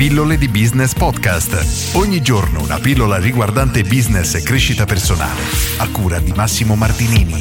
Pillole di Business Podcast. Ogni giorno una pillola riguardante business e crescita personale. A cura di Massimo Martinini.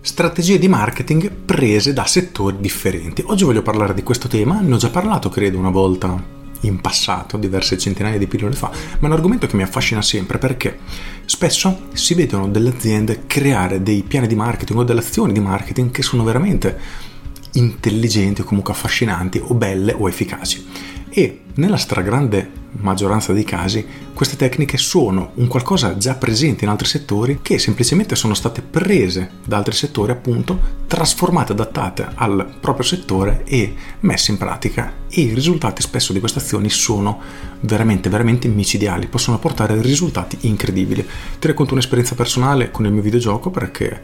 Strategie di marketing prese da settori differenti. Oggi voglio parlare di questo tema, ne ho già parlato credo una volta in passato, diverse centinaia di pillole fa, ma è un argomento che mi affascina sempre perché spesso si vedono delle aziende creare dei piani di marketing o delle azioni di marketing che sono veramente intelligenti o comunque affascinanti o belle o efficaci. E nella stragrande maggioranza dei casi queste tecniche sono un qualcosa già presente in altri settori che semplicemente sono state prese da altri settori appunto trasformate, adattate al proprio settore e messe in pratica e i risultati spesso di queste azioni sono veramente veramente micidiali possono portare risultati incredibili ti racconto un'esperienza personale con il mio videogioco perché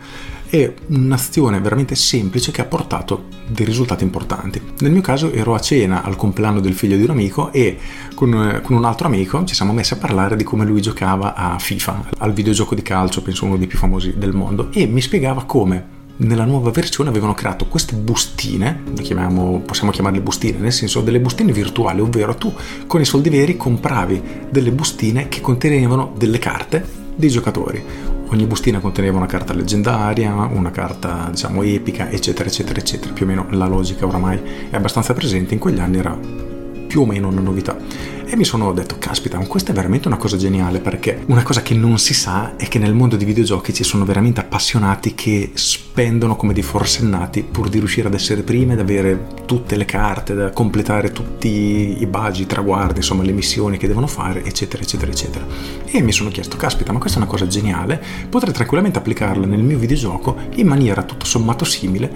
è un'azione veramente semplice che ha portato dei risultati importanti. Nel mio caso ero a cena al compleanno del figlio di un amico e con, con un altro amico ci siamo messi a parlare di come lui giocava a FIFA, al videogioco di calcio, penso uno dei più famosi del mondo, e mi spiegava come nella nuova versione avevano creato queste bustine, chiamiamo, possiamo chiamarle bustine, nel senso delle bustine virtuali, ovvero tu con i soldi veri compravi delle bustine che contenevano delle carte dei giocatori ogni bustina conteneva una carta leggendaria, una carta diciamo epica, eccetera, eccetera, eccetera. Più o meno la logica oramai è abbastanza presente, in quegli anni era più o meno una novità. E mi sono detto caspita ma questa è veramente una cosa geniale perché una cosa che non si sa è che nel mondo dei videogiochi ci sono veramente appassionati che spendono come dei forsennati pur di riuscire ad essere prime, ad avere tutte le carte, da completare tutti i bagi, i traguardi, insomma le missioni che devono fare eccetera eccetera eccetera. E mi sono chiesto caspita ma questa è una cosa geniale? Potrei tranquillamente applicarla nel mio videogioco in maniera tutto sommato simile?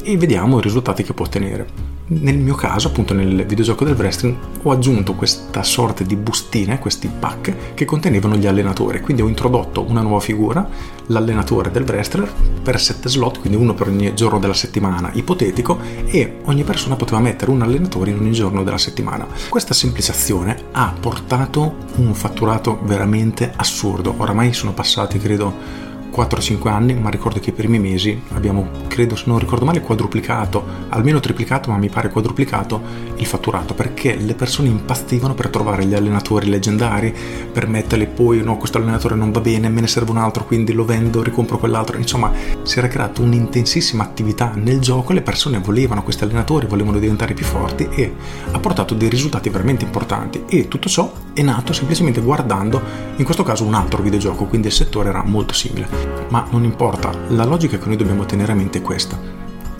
E vediamo i risultati che può ottenere nel mio caso, appunto nel videogioco del wrestling, ho aggiunto questa sorta di bustine, questi pack che contenevano gli allenatori. Quindi ho introdotto una nuova figura, l'allenatore del wrestler, per 7 slot, quindi uno per ogni giorno della settimana ipotetico, e ogni persona poteva mettere un allenatore in ogni giorno della settimana. Questa semplificazione ha portato un fatturato veramente assurdo. Oramai sono passati, credo, 4-5 anni, ma ricordo che i primi mesi abbiamo, credo se non ricordo male, quadruplicato, almeno triplicato, ma mi pare quadruplicato il fatturato, perché le persone impazzivano per trovare gli allenatori leggendari, per metterli poi, no, questo allenatore non va bene, me ne serve un altro, quindi lo vendo, ricompro quell'altro. Insomma, si era creata un'intensissima attività nel gioco, le persone volevano questi allenatori, volevano diventare più forti e ha portato dei risultati veramente importanti. E tutto ciò è nato semplicemente guardando, in questo caso, un altro videogioco, quindi il settore era molto simile. Ma non importa, la logica che noi dobbiamo tenere a mente è questa.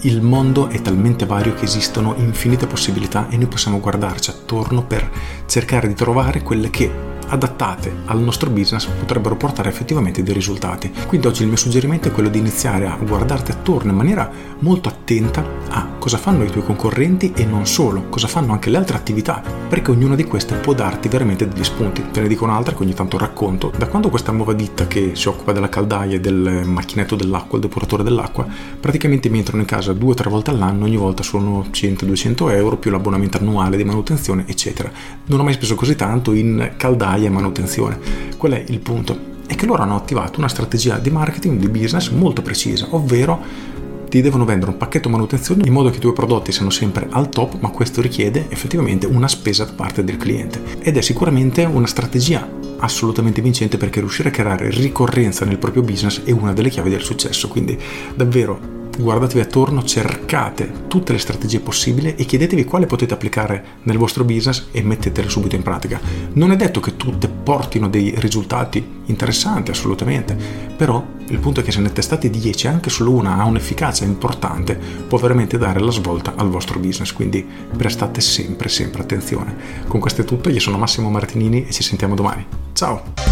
Il mondo è talmente vario che esistono infinite possibilità e noi possiamo guardarci attorno per cercare di trovare quelle che adattate al nostro business potrebbero portare effettivamente dei risultati. Quindi oggi il mio suggerimento è quello di iniziare a guardarti attorno in maniera molto attenta a cosa fanno i tuoi concorrenti e non solo, cosa fanno anche le altre attività, perché ognuna di queste può darti veramente degli spunti. Te ne dico un'altra che ogni tanto racconto. Da quando questa nuova ditta che si occupa della caldaia e del macchinetto dell'acqua, il depuratore dell'acqua, praticamente mi entrano in casa due o tre volte all'anno, ogni volta sono 100-200 euro più l'abbonamento annuale di manutenzione, eccetera. Non ho mai speso così tanto in caldaia e manutenzione. Qual è il punto? È che loro hanno attivato una strategia di marketing, di business molto precisa, ovvero ti devono vendere un pacchetto manutenzione in modo che i tuoi prodotti siano sempre al top, ma questo richiede effettivamente una spesa da parte del cliente. Ed è sicuramente una strategia assolutamente vincente perché riuscire a creare ricorrenza nel proprio business è una delle chiavi del successo. Quindi davvero guardatevi attorno, cercate tutte le strategie possibili e chiedetevi quale potete applicare nel vostro business e mettetele subito in pratica. Non è detto che tutte portino dei risultati interessanti, assolutamente, però il punto è che se ne testate 10 anche solo una ha un'efficacia importante, può veramente dare la svolta al vostro business, quindi prestate sempre, sempre attenzione. Con questo è tutto, io sono Massimo Martinini e ci sentiamo domani. Ciao!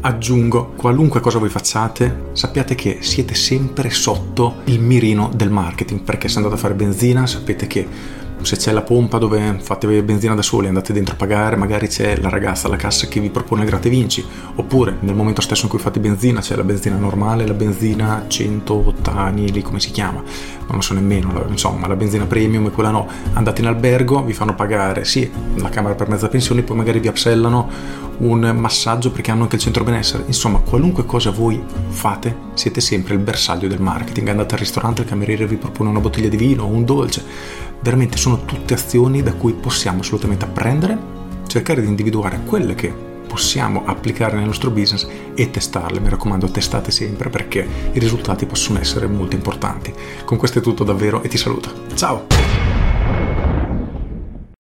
Aggiungo, qualunque cosa voi facciate, sappiate che siete sempre sotto il mirino del marketing, perché se andate a fare benzina sapete che se c'è la pompa dove fate benzina da soli, andate dentro a pagare, magari c'è la ragazza alla cassa che vi propone il gratte vinci, oppure nel momento stesso in cui fate benzina c'è la benzina normale, la benzina 100 ottani, lì come si chiama, non lo so nemmeno, insomma la benzina premium e quella no, andate in albergo, vi fanno pagare sì la camera per mezza pensione, poi magari vi upsellano un massaggio perché hanno anche il centro benessere. Insomma, qualunque cosa voi fate, siete sempre il bersaglio del marketing. Andate al ristorante, il cameriere vi propone una bottiglia di vino o un dolce. Veramente sono tutte azioni da cui possiamo assolutamente apprendere, cercare di individuare quelle che possiamo applicare nel nostro business e testarle. Mi raccomando, testate sempre perché i risultati possono essere molto importanti. Con questo è tutto davvero e ti saluto. Ciao!